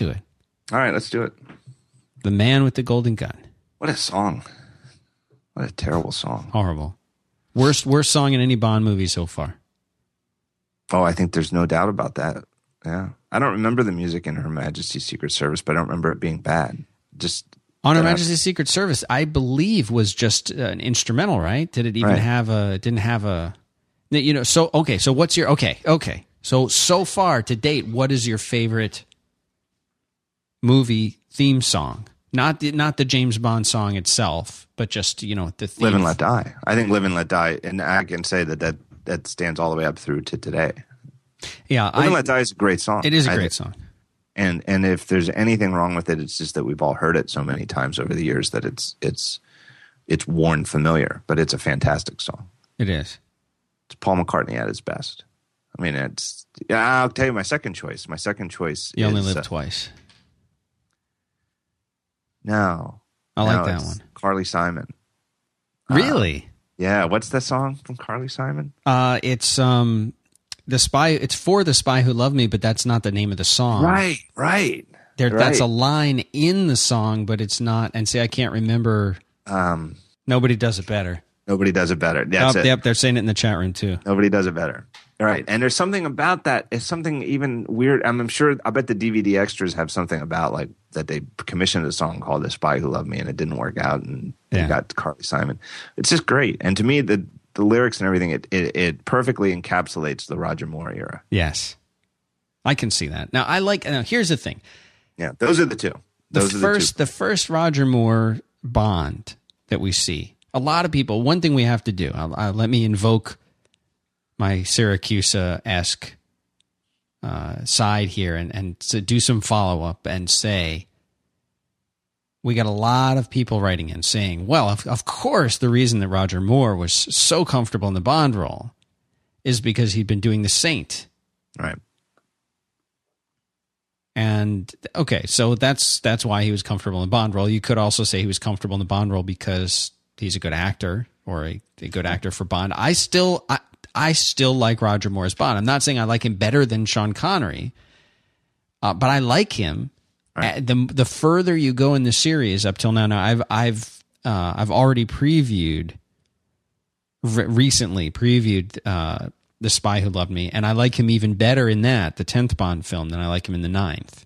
to it. All right, let's do it. The Man with the Golden Gun. What a song! What a terrible song. Horrible. Worst worst song in any Bond movie so far. Oh, I think there's no doubt about that. Yeah, I don't remember the music in Her Majesty's Secret Service, but I don't remember it being bad. Just On Her Majesty's Secret Service, I believe, was just uh, an instrumental, right? Did it even Right. have a? Didn't have a? You know. So okay. So what's your okay? Okay. So so far to date, what is your favorite movie theme song? Not the not the James Bond song itself, but just you know the theme. Live and Let Die. I think Live and Let Die, and I can say that that, that stands all the way up through to today. Yeah, Live I, and Let Die is a great song. It is a great song. and and if there's anything wrong with it, it's just that we've all heard it so many times over the years that it's it's it's worn familiar. But it's a fantastic song. It is. It's Paul McCartney at his best. I mean, it's. I'll tell you my second choice. My second choice. You only is, live uh, twice. No, I like no, that one. Carly Simon. Really? Yeah, what's the song from Carly Simon? Uh, it's um, the spy. It's for the spy who loved me, but that's not the name of the song. Right, right. There, that's a line in the song, but it's not. And see, I can't remember. Um, Nobody does it better. nobody does it better. That's Oh, it. Yep, they're saying it in the chat room too. Nobody does it better. Right. And there's something about that. It's something even weird. I'm, I'm sure, I bet the DVD extras have something about like that they commissioned a song called The Spy Who Loved Me and it didn't work out and Yeah. they got Carly Simon. It's just great. And to me, the, the lyrics and everything, it, it, it perfectly encapsulates the Roger Moore era. Yes, I can see that. Now, I like. Now, here's the thing: Yeah. Those are the two. the Those are first, the the first Roger Moore Bond that we see. A lot of people. One thing we have to do. I'll, I'll, let me invoke my Siracusa esque uh, side here and and to do some follow up and say. We got a lot of people writing in saying, well, of, of course, the reason that Roger Moore was so comfortable in the Bond role is because he'd been doing The Saint. Right. And okay, so that's that's why he was comfortable in the Bond role. You could also say he was comfortable in the Bond role because he's a good actor or a, a good actor for Bond. I still I, I still like Roger Moore's Bond. I'm not saying I like him better than Sean Connery, uh, but I like him. Uh, the the further you go in the series up till now, now I've I've uh, I've already previewed re- recently previewed uh, the Spy Who Loved Me, and I like him even better in that the tenth Bond film than I like him in the ninth.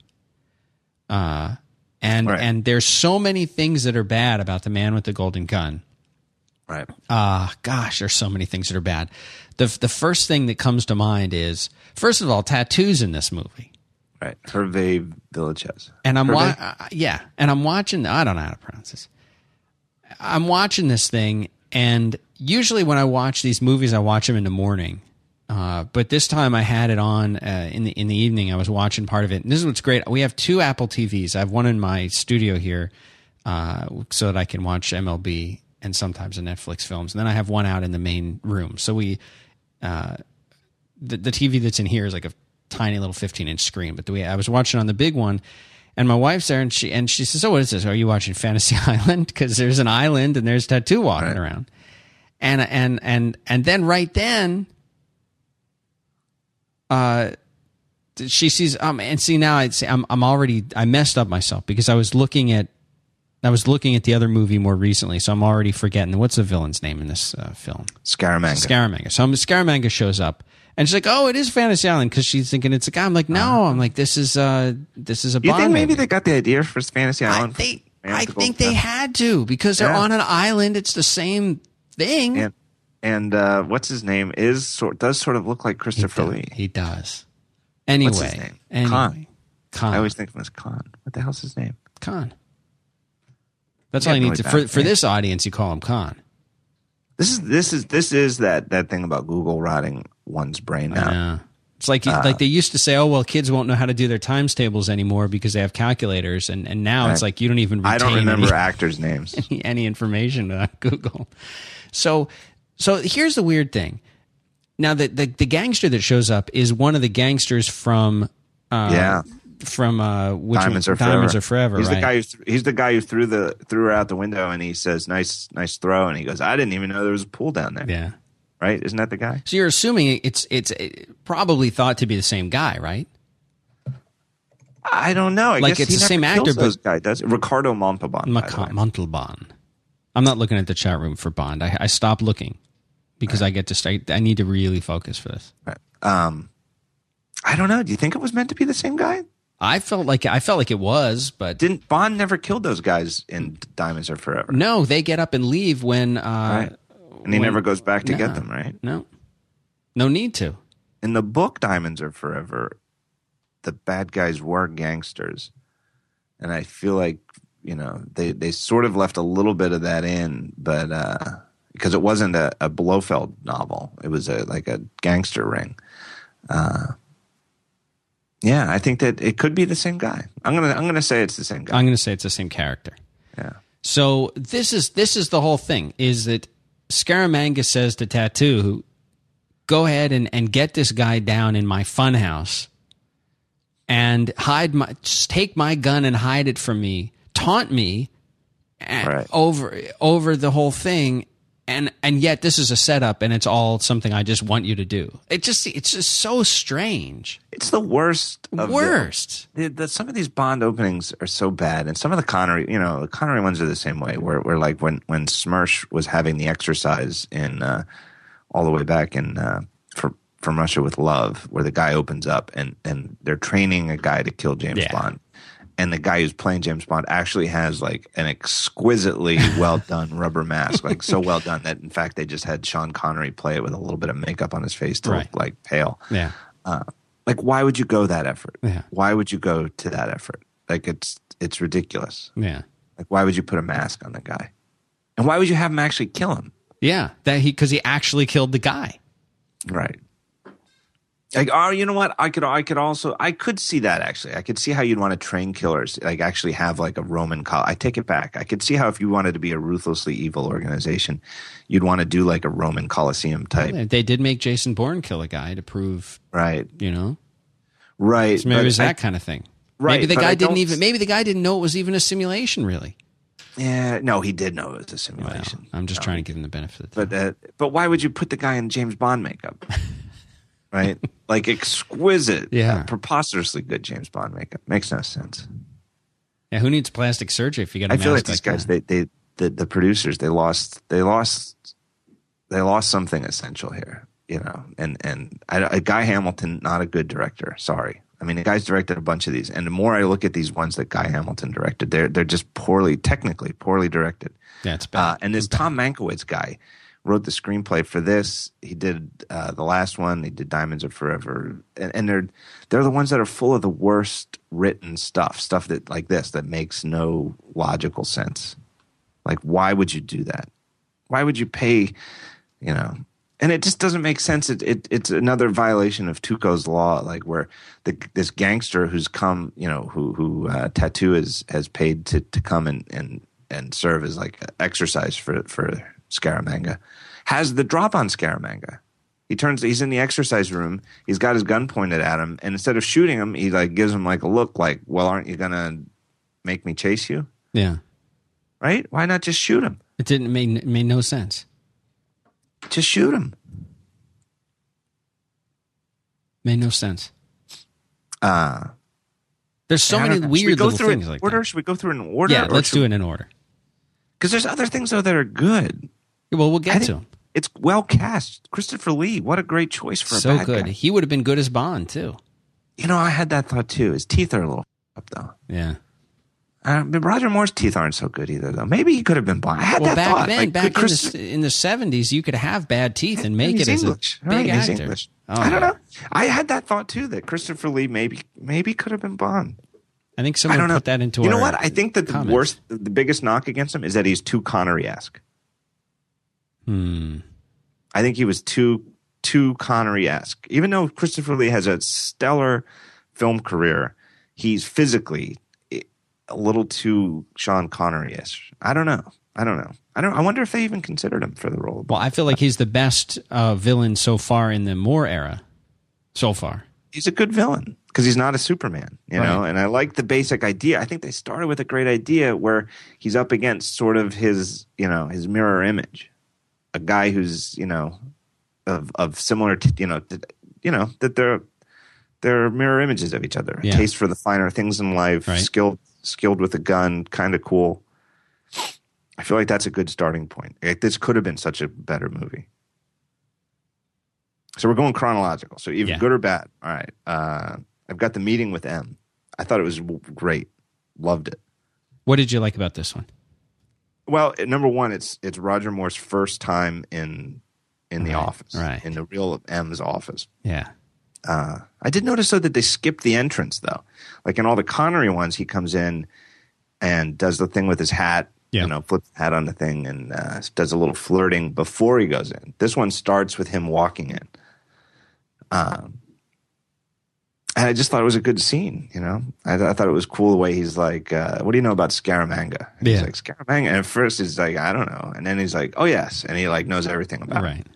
Uh, and Right. and there's so many things that are bad about the Man with the Golden Gun. Right. Ah, gosh, there's so many things that are bad. The the first thing that comes to mind is first of all tattoos in this movie. Right. Hervé Villechaize. And I'm wa- uh, yeah, and I'm watching. I don't know how to pronounce this. I'm watching this thing, and usually when I watch these movies, I watch them in the morning. Uh, but this time I had it on uh, in the in the evening. I was watching part of it. And this is what's great. We have two Apple TVs. I have one in my studio here, uh, so that I can watch MLB and sometimes the Netflix films. And then I have one out in the main room. So we, uh, the, the TV that's in here is like a tiny little 15 inch screen. But the way I was watching on the big one, and my wife's there, and she and she says, "Oh, what is this? Are you watching Fantasy Island? Because there's an island and there's tattoo walking Right. around." And and and and then right then, uh, she sees um and see now I see I'm I'm already I messed up myself because I was looking at I was looking at the other movie more recently, so I'm already forgetting what's the villain's name in this uh, film. Scaramanga. Scaramanga. So I'm, Scaramanga shows up, and she's like, "Oh, it is Fantasy Island," because she's thinking it's a guy. I'm like, "No," I'm like, "This is uh, this is a Uh-huh. you think maybe movie." they got the idea for Fantasy Island? they, Man I think they had to because they're Yeah. on an island. It's the same thing. and and uh, what's his name is sort does sort of look like Christopher he, Lee. he does. Anyway, What's his name? anyway, Khan. Khan. I always think of him as Khan. What the hell's his name? Khan. That's all you need to for for this audience. You call him Khan. This is this is this is that that thing about Google rotting one's brain now. It's like Uh, like they used to say, oh well, kids won't know how to do their times tables anymore because they have calculators, and and now it's like you don't even. I don't remember any- actors' names. any, any information without Google. So, so here's the weird thing. Now, the, the the gangster that shows up is one of the gangsters from uh, Yeah. From uh, which Diamonds one? are forever. Are forever. He's right? the guy. Who th- he's the guy who threw the threw her out the window, and he says, "Nice, nice throw." And he goes, "I didn't even know there was a pool down there." yeah. Right? Isn't that the guy? So you're assuming it's it's uh, probably thought to be the same guy, right? I don't know. I Like, it's he the same actor, but- guy does Ricardo Montalban. Maca- Montalban. I'm not looking at the chat room for Bond. I, I stopped looking because I get to. I, I need to really focus for this. Right. Um, I don't know. Do you think it was meant to be the same guy? I felt like I felt like it was, but Didn't Bond never killed those guys in Diamonds Are Forever? no, they get up and leave when. Uh, Right. And he when- never goes back to No. get them, right? No, no need to. In the book Diamonds Are Forever, the bad guys were gangsters. And I feel like, you know, they, they sort of left a little bit of that in, but uh, because it wasn't a, a Blofeld novel, it was a like a gangster ring. Uh, yeah, I think that it could be the same guy. I'm gonna I'm gonna say it's the same guy. I'm going to say it's the same character. yeah. So this is this is the whole thing: is that Scaramanga says to Tattoo, "Go ahead and, and get this guy down in my funhouse, and hide my take my gun and hide it from me, taunt me, a- Right. over over the whole thing." And and yet this is a setup, and it's all something I just want you to do. It just it's just so strange, It's the worst. Of the- worst. the, the, some of these Bond openings are so bad, and some of the Connery, you know, the Connery ones are the same way. Where, where like when when Smersh was having the exercise in uh, all the way back in uh, from from Russia with Love, where the guy opens up and and they're training a guy to kill James Yeah. Bond, and the guy who's playing James Bond actually has like an exquisitely well done rubber mask, like so well done that in fact they just had Sean Connery play it with a little bit of makeup on his face to Right. look like pale Yeah, uh, like why would you go that effort Yeah. why would you go to that effort like it's it's ridiculous yeah, like why would you put a mask on the guy and why would you have him actually kill him yeah. That he because he actually killed the guy. right like oh you know what i could i could also i could see that actually i could see how you'd want to train killers like actually have like a roman col i take it back i could see how if you wanted to be a ruthlessly evil organization you'd want to do like a roman coliseum type They did make Jason Bourne kill a guy to prove, right you know, right so maybe it was I- that kind of thing. Right, maybe the guy I didn't even. Maybe the guy didn't know it was even a simulation. Really. yeah no he did know it was a Well, simulation I'm just No, trying to give him the benefit. Of the But uh, but why would you put the guy in James Bond makeup? right? Like exquisite, Yeah. uh, preposterously good James Bond makeup. Makes no sense. yeah, who needs plastic surgery if you got a I feel like these guys, they, they the, the producers, they lost they lost they lost something essential here, you know. And and I, a Guy Hamilton, not a good director. Sorry. I mean, the guy's directed a bunch of these, and the more I look at these ones that Guy Hamilton directed, they're they're just poorly, technically poorly directed. Yeah, it's Uh, bad. and this Tom Mankiewicz guy wrote the screenplay for this. He did uh, the last one. He did Diamonds Are Forever, and, and they're they're the ones that are full of the worst written stuff, stuff that like this that makes no logical sense. Like, why would you do that? Why would you pay? You know, and it just doesn't make sense. It, it it's another violation of Tuco's law, like where the, this gangster who's come, you know, who who uh, tattoo is has paid to to come and and and serve as like exercise for for Scaramanga, has the drop on Scaramanga. He turns. He's in the exercise room. He's got his gun pointed at him, and instead of shooting him, he like gives him like a look, like, "Well, aren't you gonna make me chase you? yeah, Right? Why not just shoot him? it didn't make it made no sense. Just shoot him." Made no sense. Uh, There's so many know. Should we weird go little through things in like order? that. Should we go through in order? Yeah, let's do it in order. Because there's other things though that are good. Well, we'll get to him. It's well cast. Christopher Lee, what a great choice for a So bad good. guy. He would have been good as Bond too. You know, I had that thought too. His teeth are a little up though. Yeah. Uh, but Roger Moore's teeth aren't so good either, though. Maybe he could have been Bond. I had Well, that back thought. then, Like, back could in the, Christopher- in the 70s, you could have bad teeth and make he's it as English, a right? big He's actor. English. Oh, I don't know. I had that thought too that Christopher Lee maybe maybe could have been Bond. I think I someone don't know. put that into you know what? I think that the comments. worst, the biggest knock against him is that he's too Connery-esque. Hmm. I think he was too too Connery-esque. Even though Christopher Lee has a stellar film career, he's physically a little too Sean Connery-ish. I don't know. I don't know. I don't. I wonder if they even considered him for the role. Well, I feel like he's the best uh, villain so far in the Moore era. So far. he's a good villain because he's not a Superman, you know. And I like the basic idea. I think they started with a great idea where he's up against sort of his, you know, his mirror image, a guy who's, you know, of of similar, t- you know, t- you know that they're they're mirror images of each other. Yeah. Taste for the finer things in life, Right. skilled skilled with a gun, kind of cool. I feel like that's a good starting point. Like, this could have been such a better movie. So we're going chronological. So even Yeah. good or bad. All right. Uh, I've got the meeting with M. I thought it was w- great. Loved it. What did you like about this one? Well, number one, it's it's Roger Moore's first time in in the Right, office, right. in the real M's office. Yeah. Uh, I did notice though that they skipped the entrance though. Like in all the Connery ones, he comes in and does the thing with his hat. Yeah. You know, flips the hat on the thing and uh, does a little flirting before he goes in. This one starts with him walking in. Um, and I just thought it was a good scene. You know, I, I thought it was cool the way he's like, uh, "What do you know about Scaramanga?" And He's like Scaramanga, and at first he's like, "I don't know," and then he's like, "Oh yes," and he like knows everything about it. Right.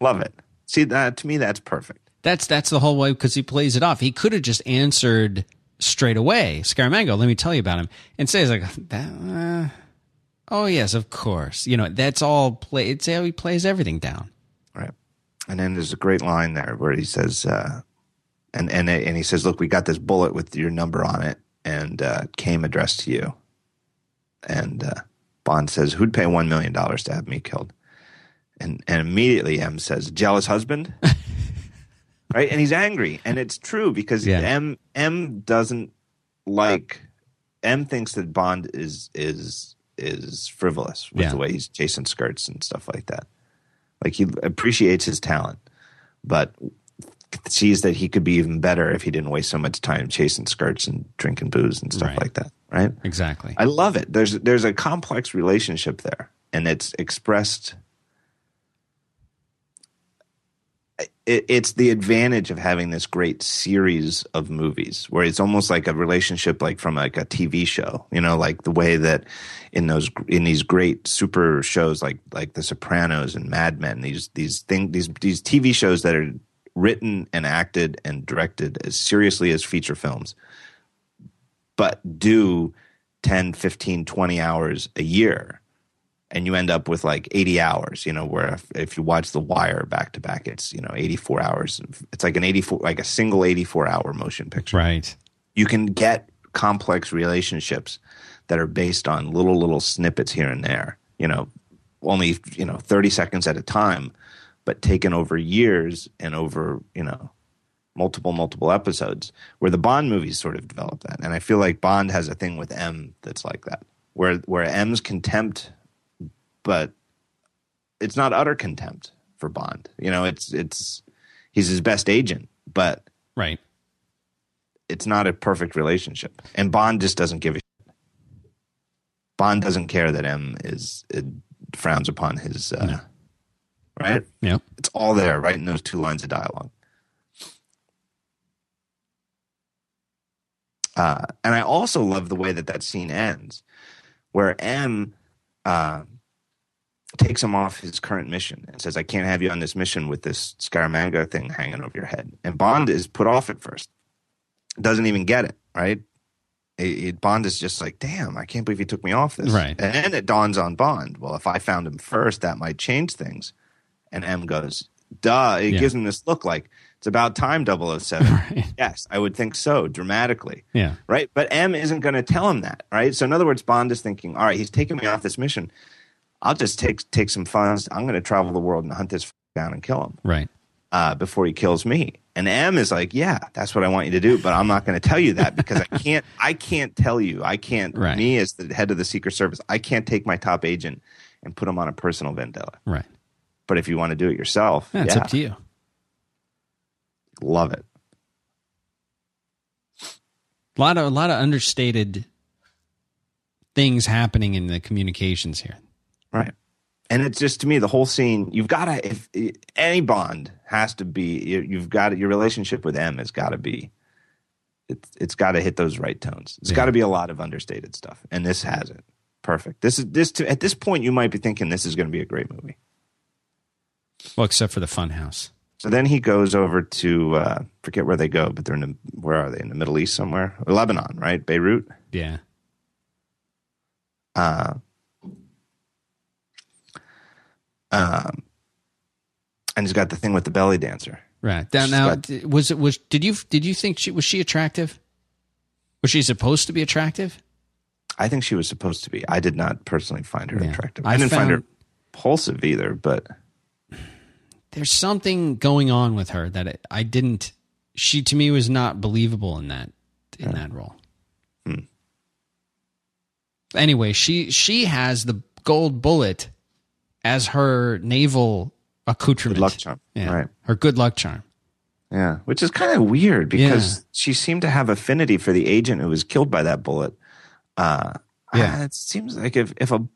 Love it. See that to me, that's perfect. That's that's the whole way because he plays it off. He could have just answered straight away, Scaramanga. Let me tell you about him, and says like, that, uh, "Oh yes, of course." You know, that's all play. It's how he plays everything down. Right. And then there's a great line there where he says, uh, and and and he says, "Look, we got this bullet with your number on it, and uh, came addressed to you." And uh, Bond says, "Who'd pay one million dollars to have me killed?" And and immediately M says, "Jealous husband." right, and he's angry, and it's true because Yeah. M M doesn't like M thinks that Bond is is is frivolous with Yeah. the way he's chasing skirts and stuff like that. Like he appreciates his talent, but sees that he could be even better if he didn't waste so much time chasing skirts and drinking booze and stuff Right. like that. Right? Exactly. I love it. There's there's a complex relationship there, and it's expressed. It, it's the advantage of having this great series of movies, where it's almost like a relationship, like from like a TV show. You know, like the way that in those in these great super shows, like like The Sopranos and Mad Men, these these thing these these TV shows that are written and acted and directed as seriously as feature films but do 10 15 20 hours a year. And you end up with like 80 hours you know where if, if you watch the wire back to back it's you know 84 hours it's like an 84 like a single 84 hour motion picture. Right. you can get complex relationships that are based on little little snippets here and there you know only you know 30 seconds at a time but taken over years and over you know multiple multiple episodes where the bond movies sort of develop that and i feel like bond has a thing with m that's like that where where m's contempt but it's not utter contempt for bond you know it's it's he's his best agent but Right. it's not a perfect relationship. And Bond just doesn't give a shit. Bond doesn't care that M is it frowns upon his uh, right. Yeah. It's all there, right in those two lines of dialogue. Uh, and I also love the way that that scene ends, where M uh, takes him off his current mission and says, "I can't have you on this mission with this Scaramanga thing hanging over your head." And Bond is put off at first, doesn't even get it. Right? It, it- Bond is just like, "Damn, I can't believe he took me off this." Right. And then it dawns on Bond. Well, if I found him first, that might change things. And M goes, "Duh!" It Yeah. gives him this look like it's about time 007. Right. Yes, I would think so, dramatically Yeah. right? But M isn't going to tell him that, right? So in other words, Bond is thinking, all right, he's taking me off this mission. I'll just take take some funds. I'm going to travel the world and hunt this f- down and kill him Right. uh, before he kills me. And M is like, yeah, that's what I want you to do, but I'm not going to tell you that because I can't. I can't tell you. I can't. Right. Me as the head of the Secret Service, I can't take my top agent and put him on a personal vendetta. Right. But if you want to do it yourself, it's yeah, up to you. love it. A lot of a lot of understated things happening in the communications here. Right. And it's just to me the whole scene. You've got to if any bond has to be. you- You've got to, your relationship with M has got to be. It's it's got to hit those right tones. It's Yeah. got to be a lot of understated stuff, and this has it. Perfect. This is this to, at this point you might be thinking this is going to be a great movie. Well, except for the funhouse. So then he goes over to uh, forget where they go, but they're in the, where are they in the Middle East somewhere? Lebanon, right? Beirut. Yeah. Uh, um, and he's got the thing with the belly dancer. Right. Now, She's now got- was it was did you did you think she was she attractive? Was she supposed to be attractive? I think she was supposed to be. I did not personally find her Yeah. attractive. I I, didn't find her found- repulsive either, but There's something going on with her that it, I didn't. She to me was not believable in that in that role. Hmm. Anyway, she she has the gold bullet as her naval accoutrement. good luck charm. Yeah, Right. her good luck charm. Yeah. Which is kind of weird because Yeah. she seemed to have affinity for the agent who was killed by that bullet. Uh, Yeah. yeah. It seems like if, if a,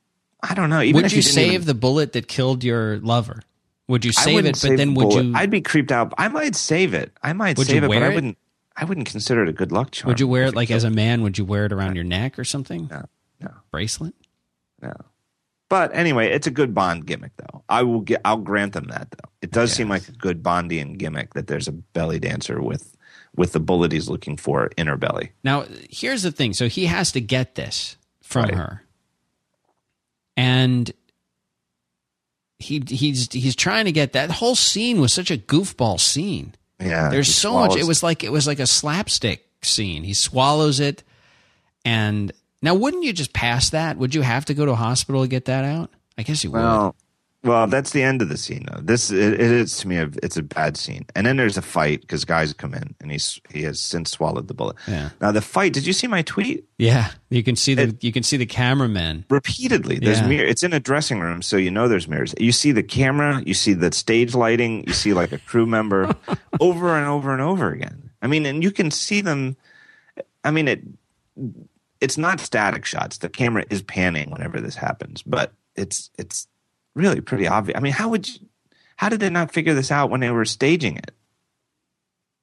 I don't know. Even Would if you didn't save even- the bullet that killed your lover? Would you save it? But then the would you? I'd be creeped out. I might save it. I might Would you save it, but it? I wouldn't. I wouldn't consider it a good luck charm. would you wear it like as a man? Would you wear it around your neck or something? No, no, Bracelet. no. But anyway, it's a good Bond gimmick, though. I will get. I'll grant them that, though. It does seem like a good Bondian gimmick that there's a belly dancer with with the bullet he's looking for in her belly. Now, here's the thing. So he has to get this from Right. her. And he he's he's trying to get that whole scene was such a goofball scene. Yeah, There's he so much it was like it was like a slapstick scene. He swallows it and now wouldn't you just pass that? Would you have to go to a hospital to get that out? I guess you would. Well, well, that's the end of the scene, though. This it, it is to me. A, it's a bad scene, and then there's a fight because guys come in, and he's he has since swallowed the bullet. Yeah. Now the fight. Did you see my tweet? Yeah, you can see the you can see the cameraman repeatedly. There's Yeah. mirror. It's in a dressing room, so you know there's mirrors. You see the camera, you see the stage lighting, you see like a crew member over and over and over again. I mean, and you can see them. I mean, it. It's not static shots. The camera is panning whenever this happens, but it's it's really pretty obvious. I mean, how would you? How did they not figure this out when they were staging it?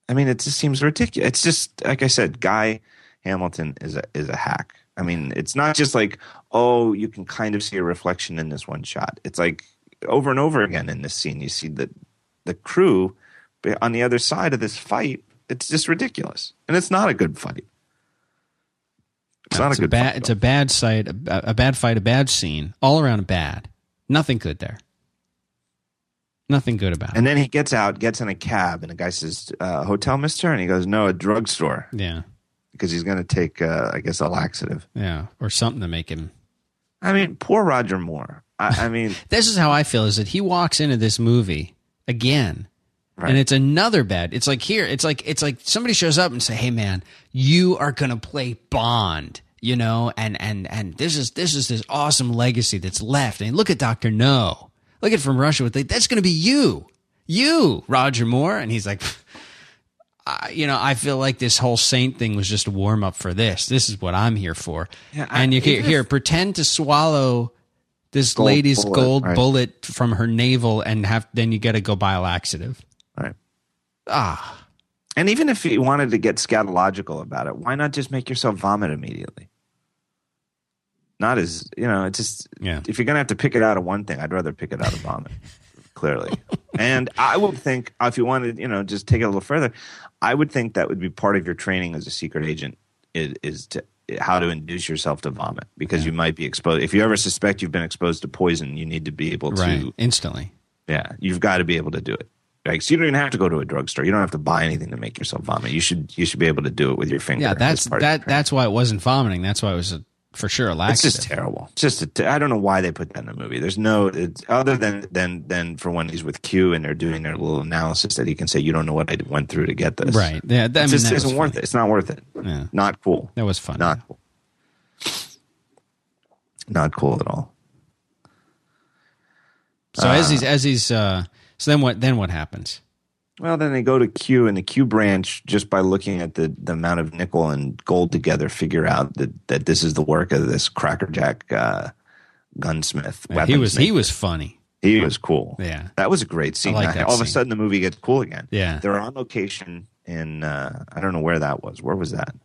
I mean, it just seems ridiculous. It's just like I said, Guy Hamilton is a is a hack. I mean, it's not just like, oh, you can kind of see a reflection in this one shot. It's like over and over again in this scene, you see the the crew on the other side of this fight. It's just ridiculous, and it's not a good fight. It's not it's a good. bad. fight It's a bad sight, a, a bad fight, a bad scene, all around bad. Nothing good there. Nothing good about it. And then he gets out, gets in a cab, and the guy says, uh, "Hotel, Mister," and he goes, "No, a drugstore," Yeah, because he's going to take, uh, I guess, a laxative. yeah, or something to make him. I mean, poor Roger Moore. I, I mean, This is how I feel: is that he walks into this movie again, Right. and it's another bad. It's like here. It's like it's like somebody shows up and say, "Hey, man, you are gonna play Bond." You know, and and and this is this is this awesome legacy that's left. I And look at Doctor No. Look at from Russia with the, that's going to be you, you, Roger Moore. And he's like, I, you know, I feel like this whole saint thing was just a warm up for this. This is what I'm here for. Yeah, I- and you can here pretend to swallow this Gold lady's bullet, gold right. bullet from her navel, and have then you got to go buy a laxative. right. Ah, And even if you wanted to get scatological about it, why not just make yourself vomit immediately? Not as you know, it's just Yeah. if you're gonna have to pick it out of one thing, I'd rather pick it out of vomit. clearly, and I would think uh, if you wanted, you know, just take it a little further, I would think that would be part of your training as a secret agent is, is to how to induce yourself to vomit because you might be exposed. If you ever suspect you've been exposed to poison, you need to be able to right, instantly. yeah, you've got to be able to do it. Like, so you don't even have to go to a drugstore. You don't have to buy anything to make yourself vomit. You should you should be able to do it with your finger. Yeah, that's that. That's why it wasn't vomiting. That's why it was a, for sure a training. It's just terrible. It's just a t- I don't know why they put that in the movie. There's no it's, other than than than for when he's with Q and they're doing their little analysis that he can say you don't know what I went through to get this. Right. Yeah. That, I mean, just isn't worth it. It's not worth it. Yeah. Not cool. That was fun. Not cool. Not cool at all. So as he's as he's uh, so then what then what happens? Well, then they go to Q, and the Q branch, just by looking at the, the amount of nickel and gold together, figure out that, that this is the work of this crackerjack uh, gunsmith. Yeah, he was he was funny. he was cool. Yeah. that was a great scene. Like All of a sudden, the movie gets cool again. Yeah. they're on location in uh, I don't know where that was. Where was that?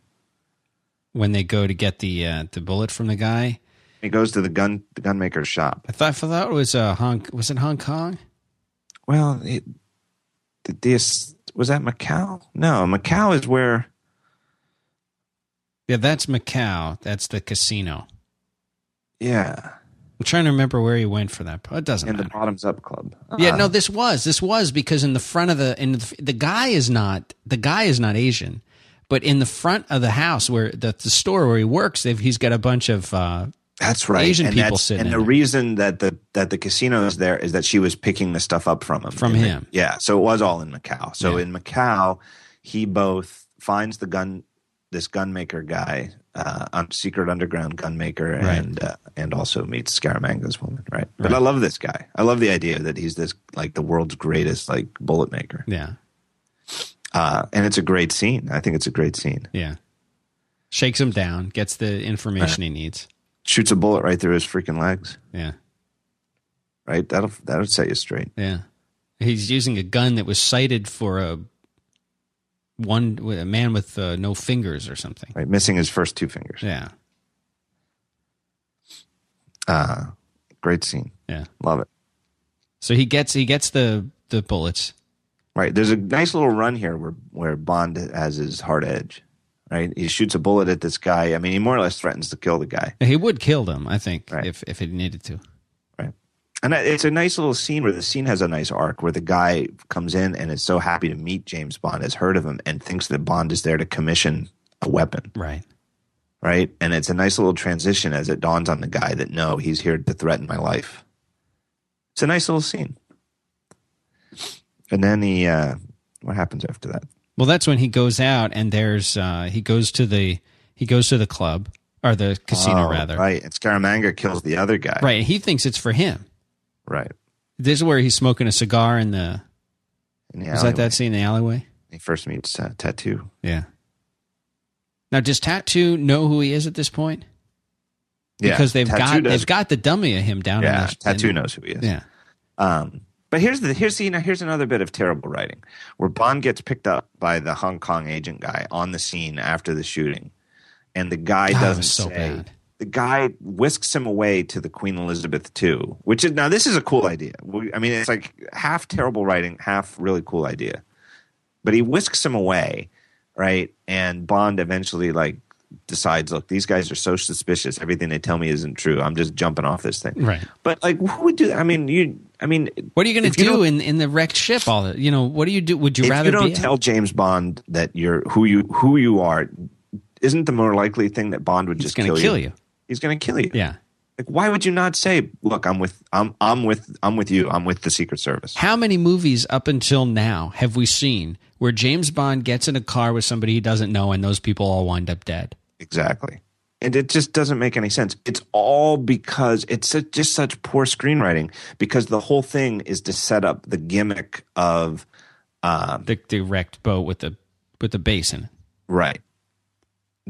When they go to get the uh, the bullet from the guy, He goes to the gun the gunmaker's shop. I thought I thought it was uh, Hong was it Hong Kong? Well, it, the, this was that Macau? No, Macau is where. Yeah, that's Macau. That's the casino. Yeah, I'm trying to remember where he went for that. It doesn't in matter. the Bottoms Up Club. Yeah, Uh, no, this was this was because in the front of the in the, the guy is not the guy is not Asian, but in the front of the house where the, the store where he works, they've, he's got a bunch of uh, That's right. Asian and people sitting And the there. reason that the that the casino is there is that she was picking the stuff up from him. From In the- him. yeah. So it was all in Macau. So Yeah. in Macau, he both finds the gun, this gunmaker guy, uh, secret underground gunmaker, Right. and uh, and also meets Scaramanga's woman. Right. But Right. I love this guy. I love the idea that he's this like the world's greatest like bullet maker. yeah Uh, and it's a great scene. I think it's a great scene. yeah shakes him down, gets the information he needs. Shoots a bullet right through his freaking legs. Yeah, Right. That'll that'll set you straight. yeah. He's using a gun that was sighted for a one a man with uh, no fingers or something. Right. Missing his first two fingers. Yeah, Uh, great scene. yeah. Love it. So he gets he gets the the bullets. Right. There's a nice little run here where where Bond has his hard edge. Right. He shoots a bullet at this guy. I mean, he more or less threatens to kill the guy. He would kill them, I think, Right. if if he needed to. Right. And it's a nice little scene where the scene has a nice arc where the guy comes in and is so happy to meet James Bond, has heard of him, and thinks that Bond is there to commission a weapon. Right. Right. And it's a nice little transition as it dawns on the guy that no, he's here to threaten my life. It's a nice little scene. And then he, uh, what happens after that? Well, that's when he goes out and there's uh, he goes to the he goes to the club or the casino Oh, rather. Right. And Scaramanga kills the other guy. Right. He thinks it's for him. Right. This is where he's smoking a cigar in the. In the Is that that scene in the alleyway? He first meets uh, Tattoo. Yeah. Now, does Tattoo know who he is at this point? Yeah, Because they've Tattoo got they've got the dummy of him down yeah, in the Tattoo in- knows who he is. Yeah. Um, but here's the here's the, you know, here's another bit of terrible writing where Bond gets picked up by the Hong Kong agent guy on the scene after the shooting, and the guy God, doesn't so say. bad. The guy whisks him away to the Queen Elizabeth II, which is now this is a cool idea. I mean, it's like half terrible writing, half really cool idea. But he whisks him away, right? And Bond eventually like decides, look, these guys are so suspicious. Everything they tell me isn't true. I'm just jumping off this thing. Right. But like, who would do that? I mean, you. I mean, What are you going to do in, in the wrecked ship? All that you know. What do you do? Would you if rather you don't tell James Bond that you're who you who you are, isn't the more likely thing that Bond would he's just going kill to kill you. He's going to kill you. Yeah. Like, why would you not say, "Look, I'm with I'm I'm with I'm with you. I'm with the Secret Service." How many movies up until now have we seen where James Bond gets in a car with somebody he doesn't know and those people all wind up dead? Exactly. And it just doesn't make any sense. It's all because it's just such poor screenwriting because the whole thing is to set up the gimmick of um, The, the wrecked boat with the with the base in it. Right.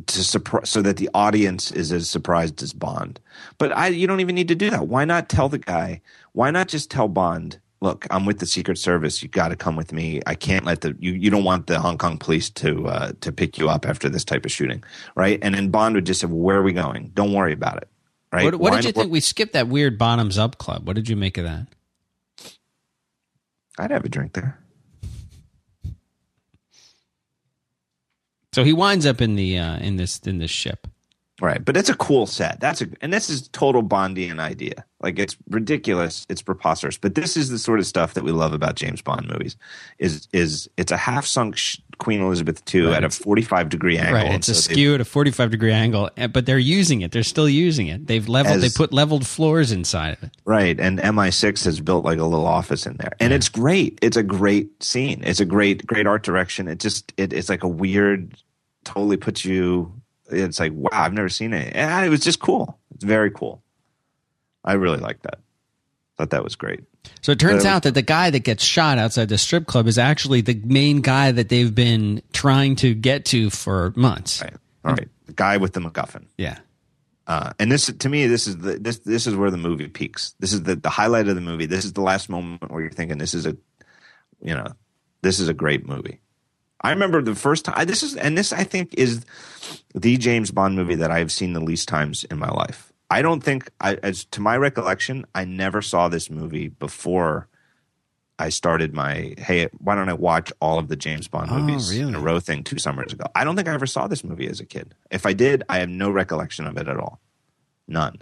To surprise, so that the audience is as surprised as Bond. But I, you don't even need to do that. Why not tell the guy? Why not just tell Bond? Look, I'm with the Secret Service. You got to come with me. I can't let the you. You don't want the Hong Kong police to uh, to pick you up after this type of shooting, right? And then Bond would just say, "Where are we going? Don't worry about it." Right? What, what did you think? We skipped that weird bottoms up club. What did you make of that? I'd have a drink there. So he winds up in the uh, in this in this ship. Right, but it's a cool set. That's a and this is total Bondian idea. Like it's ridiculous, it's preposterous, but this is the sort of stuff that we love about James Bond movies. Is is it's a half sunk sh- Queen Elizabeth II Right. at a forty five degree angle. Right, it's a so they- skew at a forty-five degree angle, eh, but they're using it. They're still using it. They've leveled. they As- put leveled floors inside of it. Right, and MI6 has built like a little office in there, and it's great. It's a great scene. It's a great great art direction. It just it, it's like a weird, totally puts you. It's like wow, I've never seen it. And it was just cool. It's very cool. I really like that. Thought that was great. So it turns out that the guy that gets shot outside the strip club is actually the main guy that they've been trying to get to for months. Right. All right. The guy with the MacGuffin. Yeah. Uh, and this, to me, this is the this this is where the movie peaks. This is the the highlight of the movie. This is the last moment where you're thinking, this is a, you know, this is a great movie. I remember the first time. This is and this I think is the James Bond movie that I have seen the least times in my life. I don't think, I, as to my recollection, I never saw this movie before. I started my hey, why don't I watch all of the James Bond Oh, movies in a row thing two summers ago? I don't think I ever saw this movie as a kid. If I did, I have no recollection of it at all, none.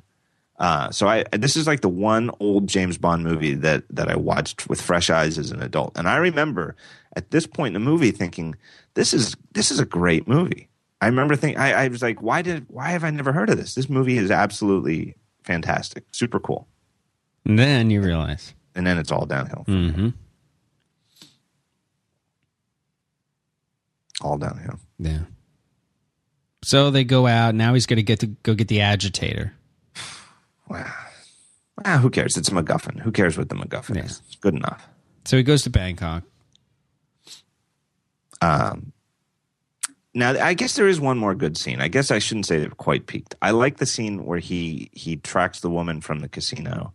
Uh, so I this is like the one old James Bond movie that that I watched with fresh eyes as an adult, and I remember at this point in the movie thinking this is this is a great movie. I remember thinking I, I was like, why did why have I never heard of this? This movie is absolutely fantastic, super cool. And then you realize, and then it's all downhill. mm-hmm. All downhill. yeah. So they go out. Now he's going to get to go get the agitator. Ah, who cares? It's a MacGuffin. Who cares what the MacGuffin Yeah. is? It's good enough. So he goes to Bangkok. Um, now, I guess there is one more good scene. I guess I shouldn't say they've quite peaked. I like the scene where he he tracks the woman from the casino.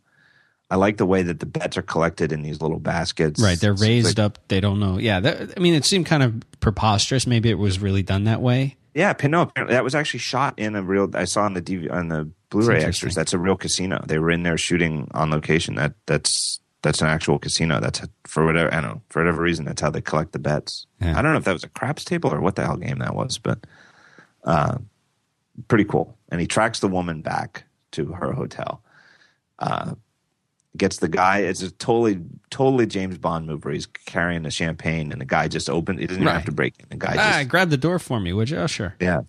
I like the way that the bets are collected in these little baskets. Right, they're raised like- up. They don't know. Yeah, that, I mean, it seemed kind of preposterous. Maybe it was really done that way. Yeah, no, apparently that was actually shot in a real. I saw on the DV, on the Blu-ray That's extras. That's a real casino. They were in there shooting on location. That that's that's an actual casino. That's for whatever I don't know for whatever reason. That's how they collect the bets. Yeah. I don't know if that was a craps table or what the hell game that was, but uh, pretty cool. And he tracks the woman back to her hotel. Uh, gets the guy. It's a totally totally James Bond move where he's carrying the champagne and the guy just opened. He doesn't even have to break it. The guy Ah, just grab the door for me, would you? Oh, sure. yeah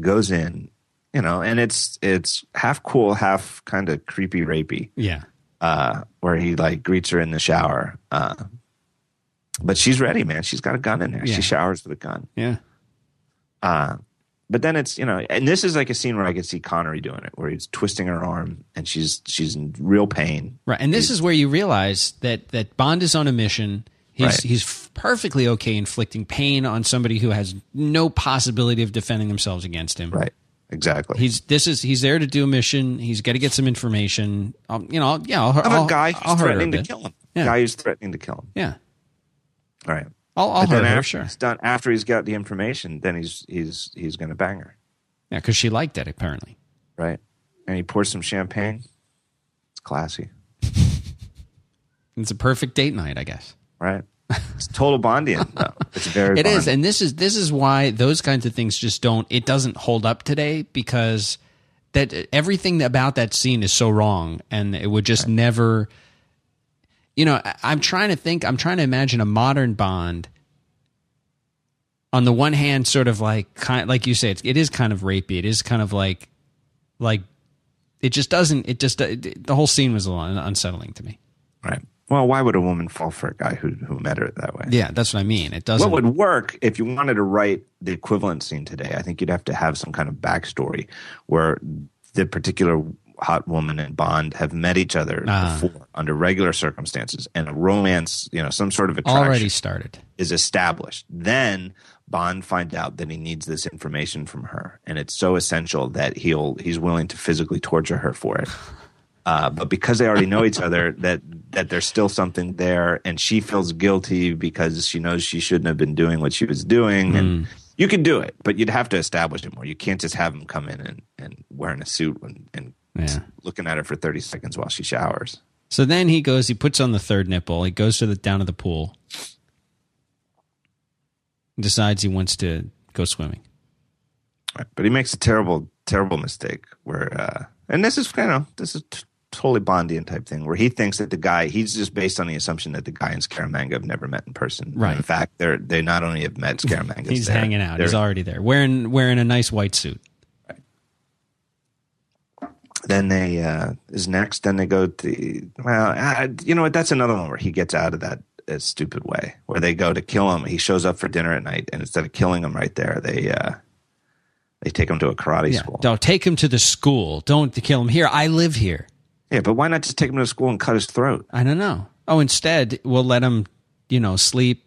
goes in you know and it's it's half cool half kind of creepy rapey Yeah. Uh where he like greets her in the shower uh but she's ready man she's got a gun in there Yeah. she showers with a gun Yeah. uh but then it's you know and this is like a scene where i could see connery doing it where he's twisting her arm and she's she's in real pain Right, and this is where you realize that that Bond is on a mission. He's Right. he's perfectly okay inflicting pain on somebody who has no possibility of defending themselves against him. right exactly He's this is he's there to do a mission. He's got to get some information. Um, you know, I'll, yeah, I'll, about I'll, a guy I'll who's her threatening to kill him Yeah. guy who's threatening to kill him Yeah, all right I'll, I'll hurt her. after Sure. he's done after he's got the information then he's he's he's gonna bang her Yeah, because she liked it apparently. right? And he pours some champagne. It's classy, It's a perfect date night, I guess. right? It's total Bondian. though. It's very. It is, and this is this is why those kinds of things just don't. It doesn't hold up today because that everything about that scene is so wrong, and it would just never. You know, I'm trying to think. I'm trying to imagine a modern Bond. On the one hand, sort of like kind, like you say, it's, it is kind of rapey. It is kind of like, like, it just doesn't. It just it, the whole scene was a little unsettling to me. right. Well, why would a woman fall for a guy who who met her that way? Yeah, that's what I mean. It doesn't. What would work if you wanted to write the equivalent scene today? I think you'd have to have some kind of backstory where the particular hot woman and Bond have met each other Ah. before under regular circumstances, and a romance, you know, some sort of attraction already started. is established. Then Bond finds out that he needs this information from her, and it's so essential that he'll he's willing to physically torture her for it. Uh, but because they already know each other, that that there's still something there, and she feels guilty because she knows she shouldn't have been doing what she was doing, and you could do it, but you'd have to establish it more. You can't just have him come in and, and wearing a suit and, and Yeah. looking at her for 30 seconds while she showers. So then he goes, he puts on the third nipple, he goes to the down to the pool, decides he wants to go swimming. Right. But he makes a terrible, terrible mistake where, uh, and this is, you know, this is totally Bondian type thing where he thinks that the guy, he's just based on the assumption that the guy and Scaramanga have never met in person. And Right. In fact, they're, they not only have met Scaramanga, He's hanging out. He's already there, wearing wearing a nice white suit. then they, uh, is next, then they go to, well, uh, you know what? That's another one where he gets out of that uh, stupid way where they go to kill him. He shows up for dinner at night and instead of killing him right there, they, uh, they take him to a karate Yeah. school. Don't take him to the school. Don't kill him here. I live here. Yeah, but why not just take him to school and cut his throat? I don't know. Oh, instead we'll let him, you know, sleep.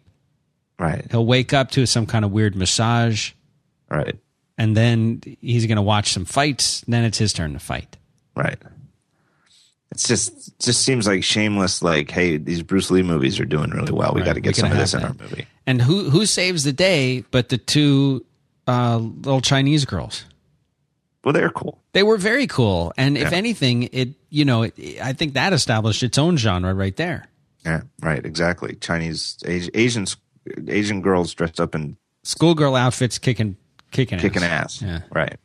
Right, He'll wake up to some kind of weird massage, right, and then he's going to watch some fights. Then it's his turn to fight. right. It's just just seems like shameless. Like, hey, these Bruce Lee movies are doing really well. We Right, got to get some of this in our movie. And who who saves the day but the two uh, little Chinese girls? Well, they're cool. They were very cool, and if anything, it you know it, I think that established its own genre right there. Yeah, right. Exactly. Chinese Asi- Asians, Asian girls dressed up in Schoolgirl outfits kicking kicking kicking ass. ass. Yeah. Right.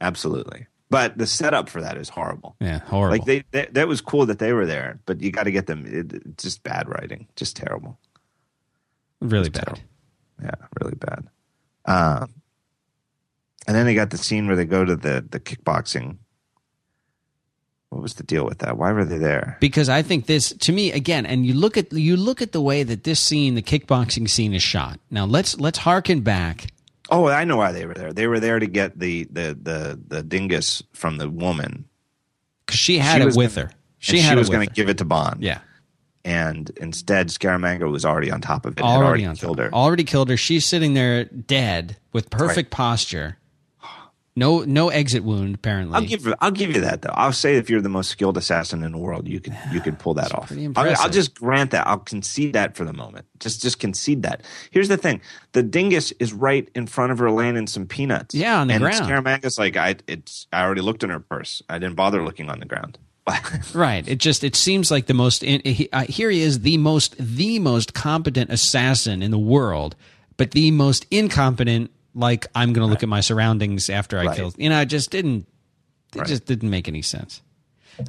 Absolutely. But the setup for that is horrible. Yeah, horrible. Like they, they that was cool that they were there, but you got to get them. It, it's just bad writing, just terrible. really Just bad. terrible. Yeah, really bad. Um, and then they got the scene where they go to the the kickboxing. What was the deal with that? Why were they there? because I think this to me again, and you look at you look at the way that this scene, the kickboxing scene, is shot. Now let's let's harken back. Oh, I know why they were there. They were there to get the the the, the dingus from the woman. because she had She it with gonna- her. She, She and had she was going to give it to Bond. Yeah, and instead Scaramanga was already on top of it. already, already killed top. her. Already killed her. She's sitting there dead with perfect posture. No no exit wound apparently. I'll give I'll give you that though. I'll say if you're the most skilled assassin in the world, you can you could pull that off. I'll. I'll just grant that. I'll concede that for the moment. Just just concede that. Here's the thing: the dingus is right in front of her, laying in some peanuts. Yeah, on the and ground. Scaramanga's like, I it's I already looked in her purse. I didn't bother looking on the ground. Right. It just it seems like the most in, he, uh, here he is the most the most competent assassin in the world, but the most incompetent. Like I'm going to look at my surroundings after I Right. killed. You know, it just didn't. It Right. just didn't make any sense.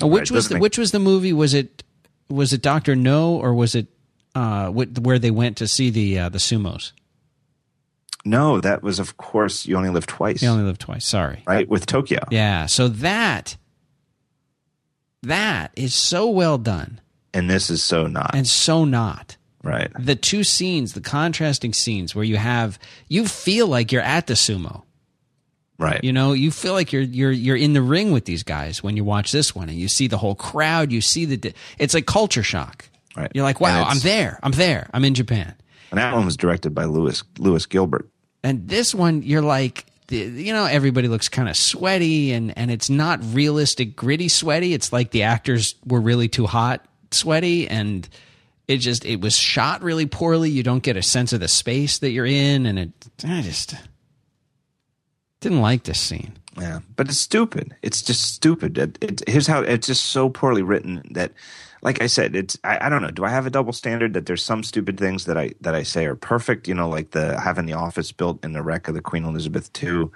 Which was the, make- which was the movie? Was it was it Doctor No or was it uh, where they went to see the uh, the sumos? no, that was of course you only live twice, They only live twice. Sorry. right? With Tokyo. Yeah. So that that is so well done and this is so not and so not. Right. the two scenes, the contrasting scenes where you have you feel like you're at the sumo. Right. You know, you feel like you're you're you're in the ring with these guys when you watch this one and you see the whole crowd, you see the di- it's like culture shock. Right. You're like, "Wow, I'm there. I'm there. I'm in Japan." and that one was directed by Lewis Lewis Gilbert. And this one you're like you know, everybody looks kind of sweaty and and it's not realistic gritty sweaty. It's like the actors were really too hot sweaty and it just it was shot really poorly. You don't get a sense of the space that you're in and it I just didn't like this scene. Yeah, but it's stupid. It's just stupid. It, it, here's how it's just so poorly written that, like I said, it's I, I don't know. Do I have a double standard that there's some stupid things that I that I say are perfect? You know, like the having the office built in the wreck of the Queen Elizabeth II.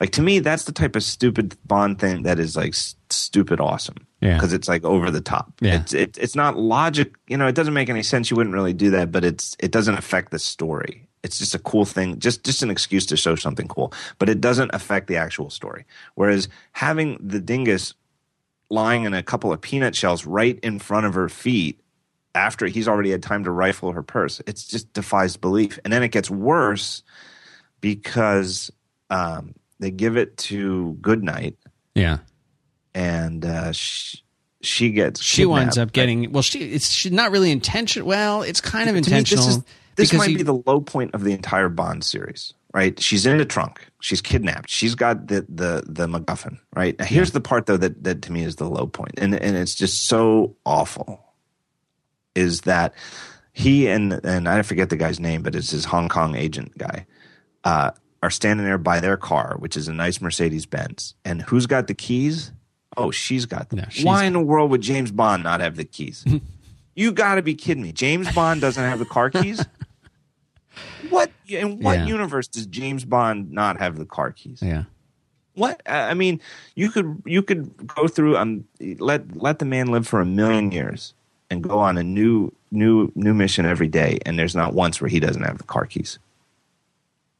Like to me, that's the type of stupid Bond thing that is like stupid awesome. Yeah. because it's like over the top. Yeah. It's it, it's not logic. You know, it doesn't make any sense. You wouldn't really do that, but it's it doesn't affect the story. It's just a cool thing, just just an excuse to show something cool, but it doesn't affect the actual story. Whereas having the dingus lying in a couple of peanut shells right in front of her feet after he's already had time to rifle her purse, it just defies belief. And then it gets worse because um, they give it to Goodnight, Yeah. And uh, she, she gets She winds up getting well she it's she's not really intentional well, it's kind of To me, intentional this is, this might he- be the low point of the entire Bond series, right? She's in the trunk. She's kidnapped. She's got the the the MacGuffin, right? Now, here's the part though that that to me is the low point, and and it's just so awful. Is that he and and I forget the guy's name, but it's his Hong Kong agent guy. Uh, are standing there by their car, which is a nice Mercedes Benz, and who's got the keys? Oh, she's got them. No, she's Why in the world would James Bond not have the keys? you got to be kidding me! James Bond doesn't have the car keys. What in what Yeah. universe does James Bond not have the car keys? yeah. What I mean, you could you could go through um let let the man live for a million years and go on a new new new mission every day, and there's not once where he doesn't have the car keys.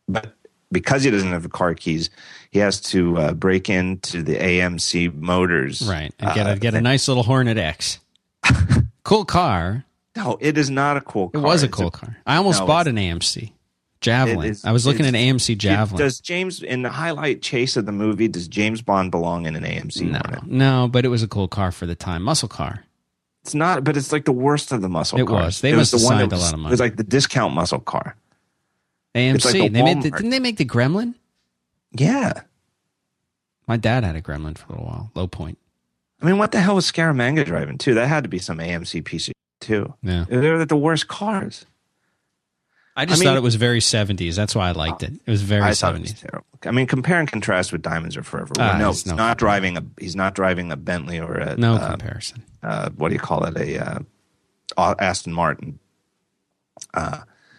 But because he doesn't have the car keys, he has to uh, break into the AMC Motors. Right. And get uh, a get a nice little Hornet X. cool car. No, it is not a cool car. It was a cool car. I almost no, bought an AMC Javelin. It is- I was looking at an AMC Javelin. Does James in the highlight chase of the movie? Does James Bond belong in an AMC no, Hornet? no, but it was a cool car for the time. Muscle car. It's not, but it's like the worst of the muscle. It cars. was. They it must was the have one that signed a lot of money. It was like the discount muscle car. AMC. like a they made the, didn't they make the Gremlin? Yeah, My dad had a Gremlin for a little while. Low point. I mean, what the hell was Scaramanga driving too? That had to be some AMC piece of too. Yeah. They were the worst cars. I just I mean- thought it was very 70s. That's why I liked it. It was very I thought it was 70s. terrible. I mean, compare and contrast with Diamonds Are Forever. Ah, no, he's no not driving a. He's not driving a Bentley or a. No uh, comparison. uh, what do you call it? A uh, Aston Martin.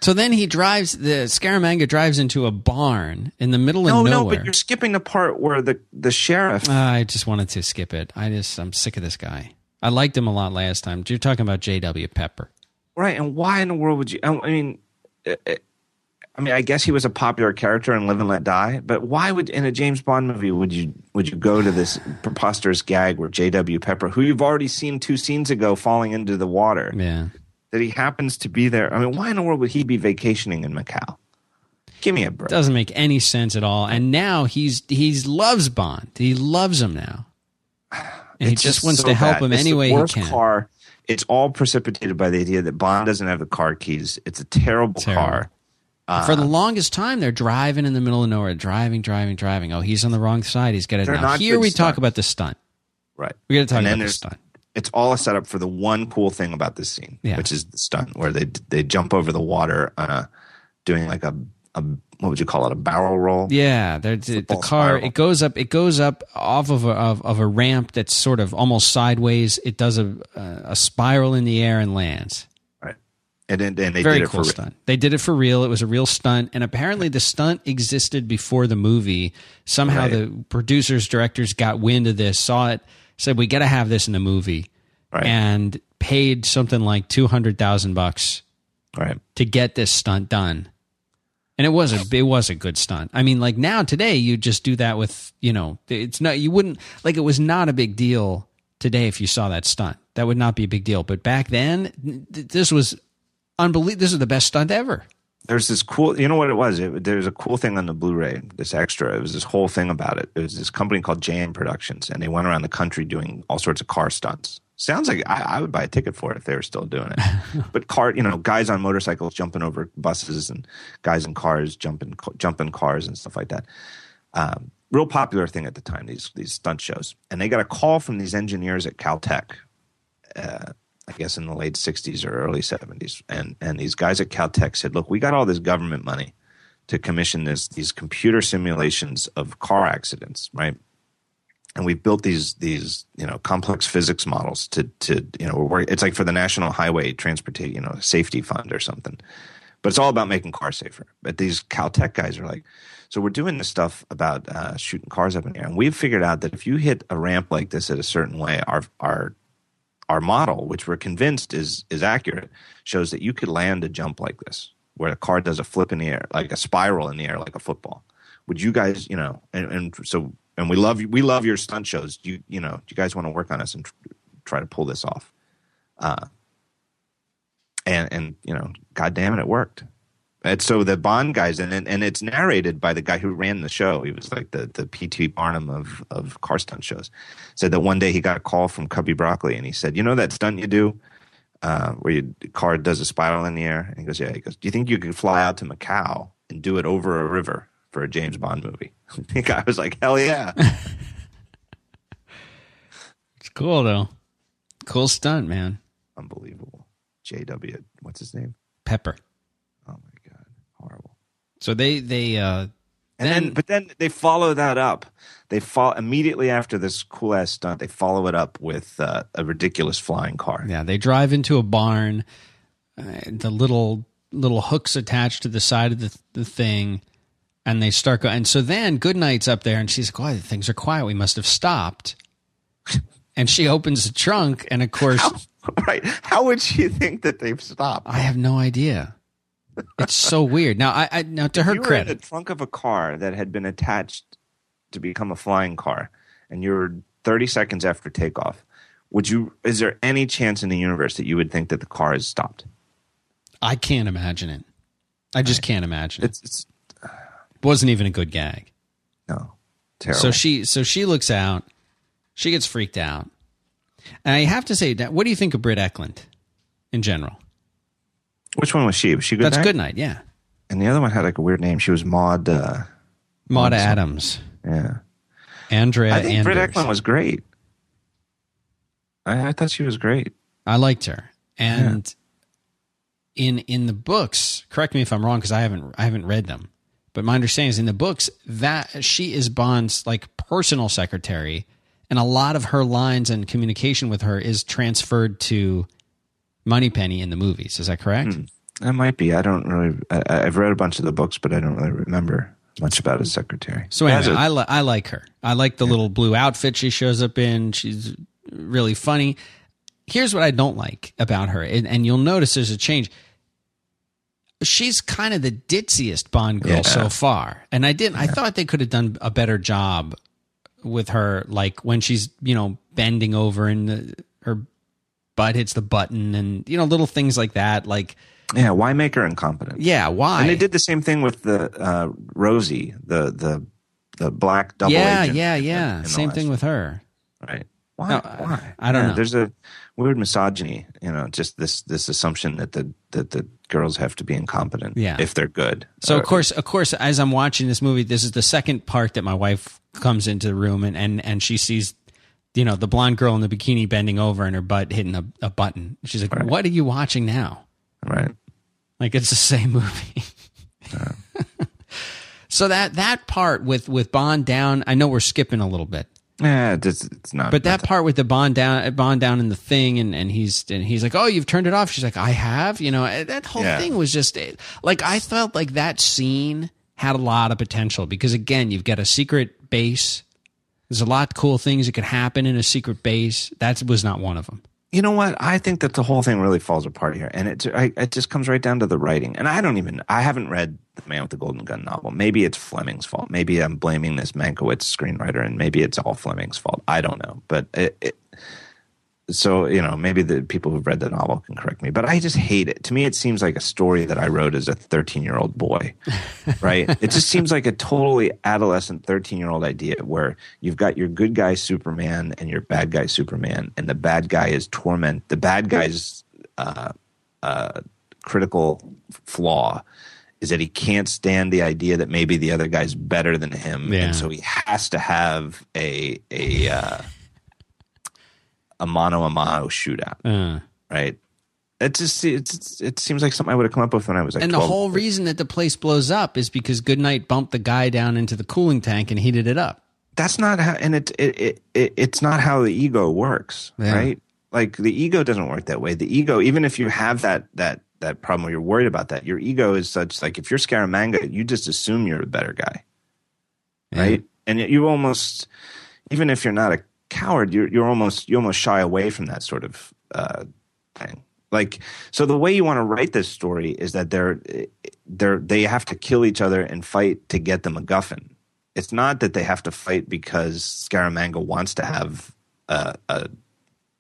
So then he drives the Scaramanga drives into a barn in the middle of No, no, nowhere. but you're skipping the part where the the sheriff. Uh, I just wanted to skip it. I just I'm sick of this guy. I liked him a lot last time. You're talking about J.W. Pepper. Right, and why in the world would you? I mean, uh, uh, I mean, I guess he was a popular character in Live and Let Die, but why would in a James Bond movie would you would you go to this preposterous gag where J.W. Pepper, who you've already seen two scenes ago, falling into the water, Yeah. That he happens to be there? I mean, why in the world would he be vacationing in Macau? Give me a break. Doesn't make any sense at all. And now he's he's loves Bond. He loves him now. And he It's just wants so to help bad. him It's any the way he can. Car. It's all precipitated by the idea that Bond doesn't have the car keys. It's a terrible, Terrible. car. Uh, For the longest time, they're driving in the middle of nowhere, driving, driving, driving. Oh, he's on the wrong side. He's got to. They're Now here we talk about the stunt. Right. We got to talk about the stunt. It's all a setup for the one cool thing about this scene, Yeah. which is the stunt where they they jump over the water, uh, doing like a, a what would you call it, a barrel roll? Yeah, the, car spiral. it goes up. It goes up off of a, of, of a ramp that's sort of almost sideways. It does a a spiral in the air and lands. Right. And then and they Very did it cool for stunt. They did it for real. It was a real stunt, and apparently the stunt existed before the movie. Somehow Right. the producers, directors got wind of this, saw it, said we got to have this in the movie, Right. and paid something like two hundred thousand bucks right. to get this stunt done. And it was a it was a good stunt. I mean, like now today, you just do that with you know, it's not you wouldn't like it was not a big deal today if you saw that stunt. That would not be a big deal. But back then, th- this was unbelievable. This is the best stunt ever. There's this cool, you know what it was? It, there's a cool thing on the Blu-ray, this extra. It was this whole thing about it. It was this company called JM Productions, and they went around the country doing all sorts of car stunts. Sounds like I, I would buy a ticket for it if they were still doing it. but car, you know, guys on motorcycles jumping over buses, and guys in cars jumping jumping cars and stuff like that. Um, real popular thing at the time. These these stunt shows, and they got a call from these engineers at Caltech. Uh, I guess in the late '60s or early '70s, and and these guys at Caltech said, "Look, we got all this government money to commission this these computer simulations of car accidents, right? And we've built these these you know complex physics models to to you know it's like for the National Highway Transportation you know Safety Fund or something, but it's all about making cars safer. But these Caltech guys are like, so we're doing this stuff about uh, shooting cars up in the air, and we've figured out that if you hit a ramp like this at a certain way, our our our model, which we're convinced is is accurate, shows that you could land a jump like this, where a car does a flip in the air, like a spiral in the air, like a football. Would you guys, you know, and, and so and we love we love your stunt shows. You you know, do you guys want to work on us and tr- try to pull this off? Uh, and and you know, god damn it, it worked. And so the Bond guys, and and and it's narrated by the guy who ran the show. He was like the the P.T. Barnum of of car stunt shows. Said that one day he got a call from Cubby Broccoli, and he said, "You know that stunt you do, uh, where your car does a spiral in the air?" And he goes, "Yeah." He goes, "Do you think you could fly out to Macau and do it over a river for a James Bond movie?" the guy was like, "Hell yeah!" It's cool though. Cool stunt, man. Unbelievable. J.W. What's his name? Pepper. Oh horrible. So they they uh And Then- then, but then they follow that up. They fall immediately after this cool ass stunt. They follow it up with uh, a ridiculous flying car. yeah they drive into a barn. Uh, the little little hooks attached to the side of the the thing, and they start going. And so then Goodnight's up there, and she's like, "Quiet, things are quiet. We must have stopped." and she opens the trunk, and of course, right? How would she think that they've stopped? I have no idea. It's so weird. Now, I, I now to her you were in credit, the trunk of a car that had been attached to become a flying car, and you're 30 seconds after takeoff. Would you? Is there any chance in the universe that you would think that the car has stopped? I can't imagine it. I just can't imagine it. It's, it's Wasn't even a good gag. no terrible. So she so she looks out. She gets freaked out. And I have to say, that- what do you think of Britt Ekland in general? Which one was she? Was she good? That's night? good night, yeah. And the other one had like a weird name. She was Maud. Uh, Maud Adams, yeah. Andrea I think Britt Ekland was great. I, I thought she was great. I liked her. And in in the books, correct me if I'm wrong because I haven't I haven't read them. But my understanding is in the books that she is Bond's like personal secretary, and a lot of her lines and communication with her is transferred to Moneypenny in the movies. Is that correct? Hmm. That might be. I don't really. I, I've read a bunch of the books, but I don't really remember much about his secretary. So anyway, a- I, li- I like her. I like the little blue outfit she shows up in. She's really funny. Here's what I don't like about her, and, and you'll notice there's a change. She's kind of the ditziest Bond girl Yeah. so far, and I didn't. I thought they could have done a better job with her, like when she's you know bending over and the, her butt hits the button, and you know little things like that. Like, yeah, why make her incompetent? yeah, why? And they did the same thing with the uh, Rosie, the the the black double yeah, agent. yeah, in yeah. in the Same thing with her. Right. Why? No, Why? I don't Yeah, know. There's a weird misogyny, you know, just this this assumption that the that the girls have to be incompetent Yeah. if they're good. So Uh, of course, of course, as I'm watching this movie, this is the second part that my wife comes into the room and and, and she sees, you know, the blonde girl in the bikini bending over and her butt hitting a, a button. She's like, "What are you watching now?" right. Like it's the same movie. so that that part with with Bond down, I know we're skipping a little bit, Yeah, it's, it's not. but that part with the Bond down, Bond down in the thing, and and he's and he's like, "Oh, you've turned it off." She's like, "I have." You know, eh, that whole Yeah. thing was just eh, like I felt like that scene had a lot of potential because again, you've got a secret base. There's a lot of cool things that could happen in a secret base. That was not one of them. You know what? I think that the whole thing really falls apart here, and it I, it just comes right down to the writing. And I don't even I haven't read the Man with the Golden Gun novel. Maybe it's Fleming's fault. Maybe I'm blaming this Mankiewicz screenwriter, and maybe it's all Fleming's fault. I don't know, but it, it, so you know maybe the people who've read the novel can correct me. But I just hate it. To me, it seems like a story that I wrote as a 13 year old boy. Right? it just seems like a totally adolescent 13 year old idea where you've got your good guy Superman and your bad guy Superman, and the bad guy is torment. The bad guy's uh, uh, critical flaw is that he can't stand the idea that maybe the other guy's better than him, Yeah. and so he has to have a a uh, a mano a mano shootout, Uh. right? It just it's, it seems like something I would have come up with when I was like And the 12. whole reason that the place blows up is because Goodnight bumped the guy down into the cooling tank and heated it up. that's not how and it, it it it it's not how the ego works Yeah. right like the ego doesn't work that way the ego even if you have that that that problem where you're worried about that your ego is such like if you're scaramanga you just assume you're a better guy right and yet you almost even if you're not a coward you're you're almost you almost shy away from that sort of uh thing like so the way you want to write this story is that they're they're they have to kill each other and fight to get the MacGuffin. It's not that they have to fight because Scaramanga wants to have a, a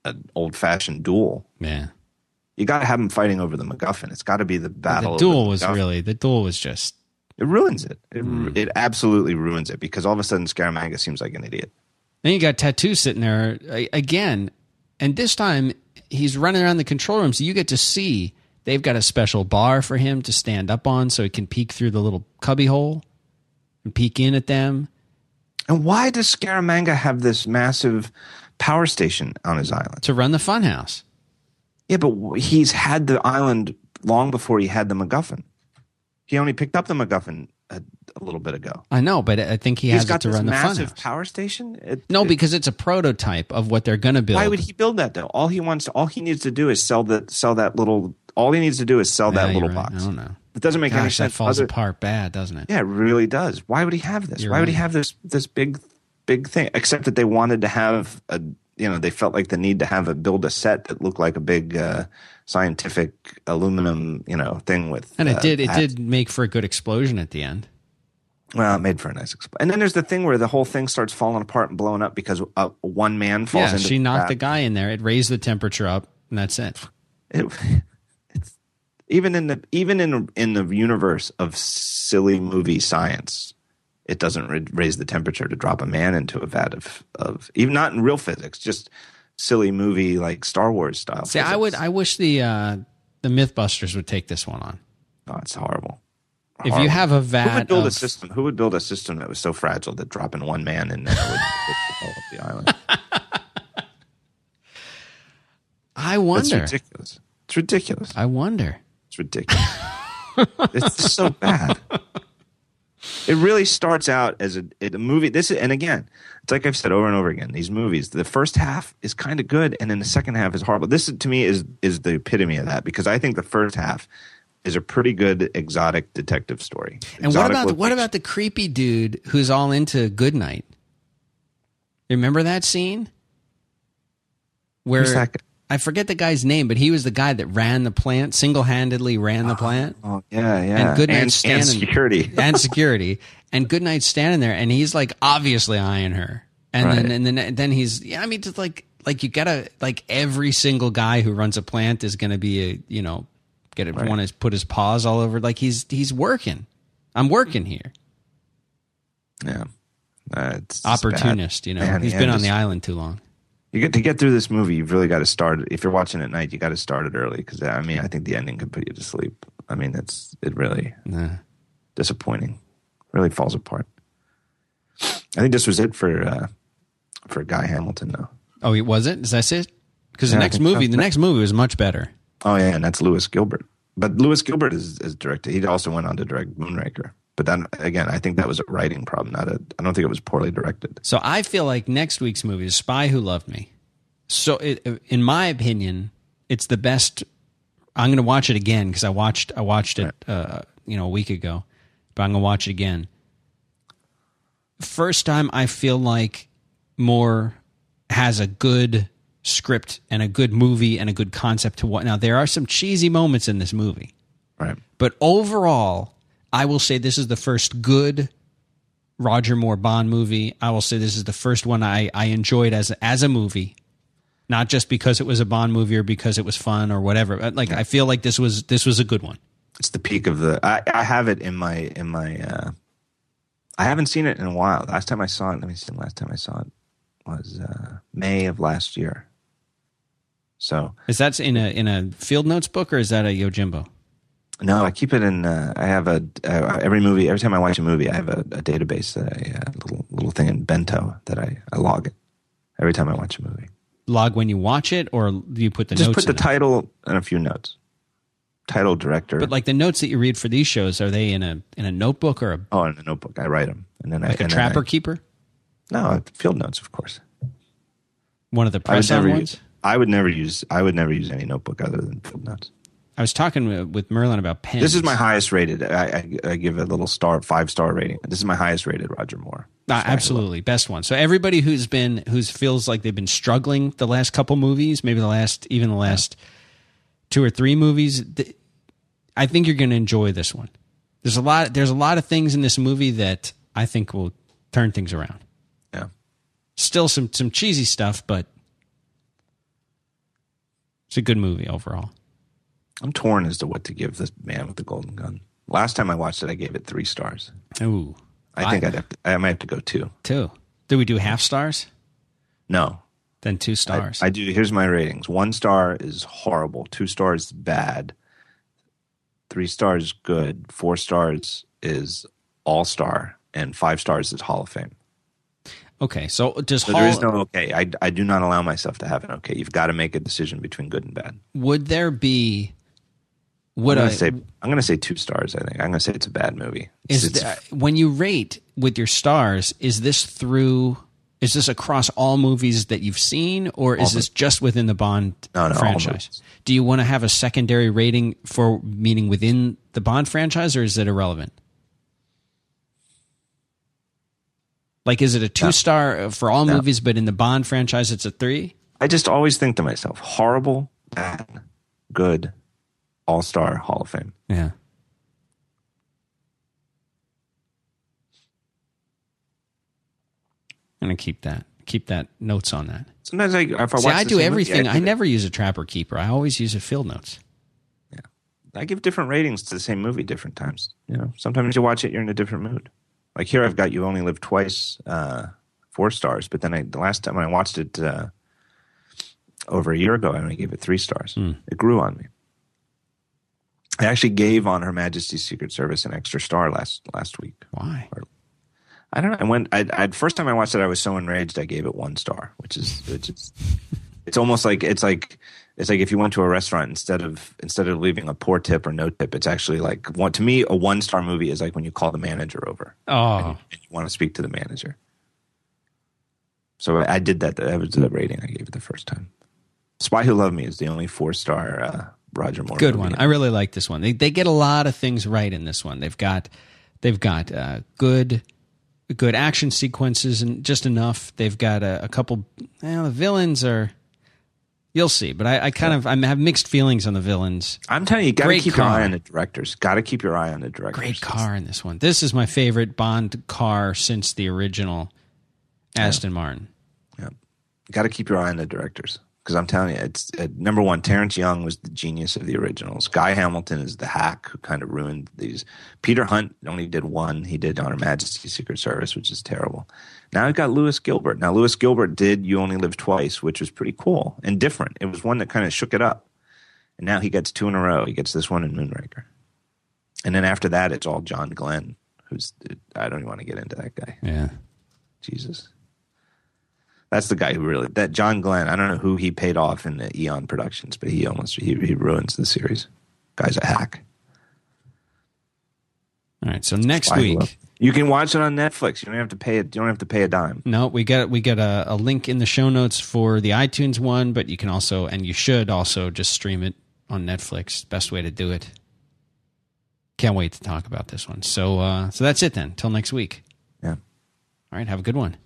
an old fashioned duel. Yeah. You got to have them fighting over the MacGuffin. It's got to be the battle. The duel the was really the duel was just it ruins it. It, Hmm. it absolutely ruins it because all of a sudden Scaramanga seems like an idiot. Then you got Tattoo sitting there uh, again, and this time he's running around the control room, so you get to see they've got a special bar for him to stand up on, so he can peek through the little cubby hole and peek in at them. And why does Scaramanga have this massive power station on his island? to run the funhouse. Yeah, but he's had the island long before he had the MacGuffin. He only picked up the MacGuffin a, little bit ago. I know, but I think he He's has got to this run the massive funhouse. power station. It- No, it- because it's a prototype of what they're going to build. why would he build that though? All he wants, all he needs to do is sell that, sell that little. All he needs to do is sell Yeah, that little right. box. I don't know. It doesn't make any Gosh, that sense. falls other- apart bad, doesn't it? Yeah, it really does. Why would he have this? You're Why would he have this this big big thing? Except that they wanted to have a you know they felt like the need to have a build a set that looked like a big uh, scientific aluminum you know thing with And it uh, did. It hats. did make for a good explosion at the end. Well, it made for a nice explosion. And then there's the thing where the whole thing starts falling apart and blowing up because uh, one man falls Yeah, she knocked the trap. guy in there. It raised the temperature up, and that's it. It, it's, even in the even in in the universe of silly movie science, it doesn't ra- raise the temperature to drop a man into a vat of of even not in real physics, just silly movie like Star Wars style. See, I would. I wish the uh, the MythBusters would take this one on. oh, it's horrible. If you have a vat, who would build of, a system? Who would build a system that was so fragile that dropping one man in there would, develop the island? I wonder. It's ridiculous. It's ridiculous. I wonder. It's ridiculous. it's just so bad. It really starts out as a, a movie. This is, and again, it's like I've said over and over again. These movies, the first half is kind of good, and then the second half is horrible. This to me is is the epitome of that because I think the first half is a pretty good exotic detective story. And what Exotic about what about the creepy dude who's all into Goodnight? Remember that scene where that? I forget the guy's name, but he was the guy that ran the plant single handedly ran the oh, plant Oh yeah, yeah. And Goodnight's and, standing- security. and security, and Goodnight's standing there, and he's like obviously eyeing her, and then and then then he's yeah, I mean just like like you gotta like every single guy who runs a plant is gonna be a you know get it Right. want to put his paws all over like he's he's working. I'm working here. yeah. Uh, it's opportunist. You know, Man, he's yeah, been on just- the island too long. You get to get through this movie. You've really got to start. If you're watching at night, you got to start it early because I mean, I think the ending could put you to sleep. I mean, it's it really Nah. disappointing. Really falls apart. I think this was it for uh, for Guy Hamilton, though. Oh, it was it? Is that it? Because the Yeah, next think so. movie, the next movie was much better. Oh yeah, and that's Lewis Gilbert. But Lewis Gilbert is, is directed. He also went on to direct Moonraker. But then again, I think that was a writing problem. Not a. I don't think it was poorly directed. So I feel like next week's movie is Spy Who Loved Me. So, it, in my opinion, it's the best. I'm going to watch it again because I watched I watched it uh, you know a week ago, but I'm going to watch it again. First time I feel like Moore has a good script and a good movie and a good concept to what. Now there are some cheesy moments in this movie. Right. But overall, I will say this is the first good Roger Moore Bond movie. I will say this is the first one I, I enjoyed as as a movie, not just because it was a Bond movie or because it was fun or whatever. But, Like I feel like this was this was a good one. It's the peak of the. I, I have it in my in my. uh I haven't seen it in a while. Last time I saw it, let me see. The last time I saw it was uh May of last year. So Is that in a in a field notes book or is that a Yojimbo? no, I keep it in. Uh, I have a uh, every movie. Every time I watch a movie, I have a, a database that I uh, little little thing in Bento that I, I log it every time I watch a movie. Log when you watch it, or do you put the Just notes? put the it? title and a few notes. Title, director. But like the notes that you read for these shows, are they in a in a notebook or a, oh, in a notebook, I write them, and then I like a trapper I, keeper? no field notes, of course. One of the I press on ones. I would never use. I would never use any notebook other than field notes. I was talking with- with Merlin about pens. This is my highest rated. I, I, I give a little star, five star rating. This is my highest rated Roger Moore. Uh, absolutely best one. So everybody who's been who's feels like they've been struggling the last couple movies, maybe the last even the last two or three movies, th- I think you're going to enjoy this one. There's a lot there's a lot of things in this movie that I think will turn things around. Yeah. Still some some cheesy stuff, but it's a good movie overall. I'm torn as to what to give this man with the golden gun. Last time I watched it, I gave it three stars. Ooh, I think I'd have to, I might have to go two. two. Do we do half stars? No, Then two I, stars. I do. Here's my ratings. One star is horrible. Two stars bad. Three stars good. Four stars is all star, and five stars is Hall of Fame. Okay, so does So Hall, there is no okay. I, I do not allow myself to have an okay. You've got to make a decision between good and bad. would there be would I'm gonna say I'm gonna say two stars. I think I'm gonna say it's a bad movie. is It's- the, uh, when you rate with your stars is this through is this across all movies that you've seen or is this just within the bond No, no, franchise do you want to have a secondary rating for meaning within the bond franchise or is it irrelevant like is it a two star for all movies but in the bond franchise it's a three I just always think to myself, horrible, bad, good, all star, Hall of Fame. yeah i'm gonna keep that keep that notes on that Sometimes I if I See, watch I do everything. movie, I, it- never use a trapper keeper. I always use a field notes. Yeah, I give different ratings to the same movie different times. You know, sometimes you watch it, you're in a different mood. Like here, I've got you only live twice, uh, four stars. But then I, the last time I watched it uh, over a year ago, I only gave it three stars. Hmm. It grew on me. I actually gave on Her Majesty's Secret Service an extra star last last week. Why? I don't know. I went. I, I first time I watched it, I was so enraged. I gave it one star, which is which is. It's almost like it's like it's like if you went to a restaurant instead of instead of leaving a poor tip or no tip, it's actually like one to me a one star movie is like when you call the manager over Oh, and you want to speak to the manager. So I did that. That was the rating I gave it the first time. Spy Who Loved Me is the only four star uh, Roger Moore. Good one. I really like this one. They they get a lot of things right in this one. They've got they've got uh, good good action sequences and just enough. They've got a, a couple. Well, the villains are. You'll see, but I, I kind of I have mixed feelings on the villains. I'm telling you, you got to Great keep your car. eye on the directors. Got to keep your eye on the directors. Great car in this one. This is my favorite Bond car since the original Aston Martin. Yeah. Got to keep your eye on the directors because I'm telling you, it's uh, number one. Terence Young was the genius of the originals. Guy Hamilton is the hack who kind of ruined these. Peter Hunt only did one. He did On Her Majesty's Secret Service, which is terrible. Now we've got Lewis Gilbert. Now Lewis Gilbert did You Only Live Twice, which was pretty cool and different. It was one that kind of shook it up. And now he gets two in a row. He gets this one in Moonraker. And then after that, it's all John Glen, who's I don't even want to get into that guy. Yeah. Jesus. That's the guy who really that John Glen. I don't know who he paid off in the Eon Productions, but he almost he, he ruins the series. Guy's a hack. All right. So next week. You can watch it on Netflix. You don't have to pay it. You don't have to pay a dime. No, we got we got a, a link in the show notes for the iTunes one, but you can also and you should also just stream it on Netflix. Best way to do it. Can't wait to talk about this one. So uh, so that's it then. Till next week. Yeah. All right. Have a good one.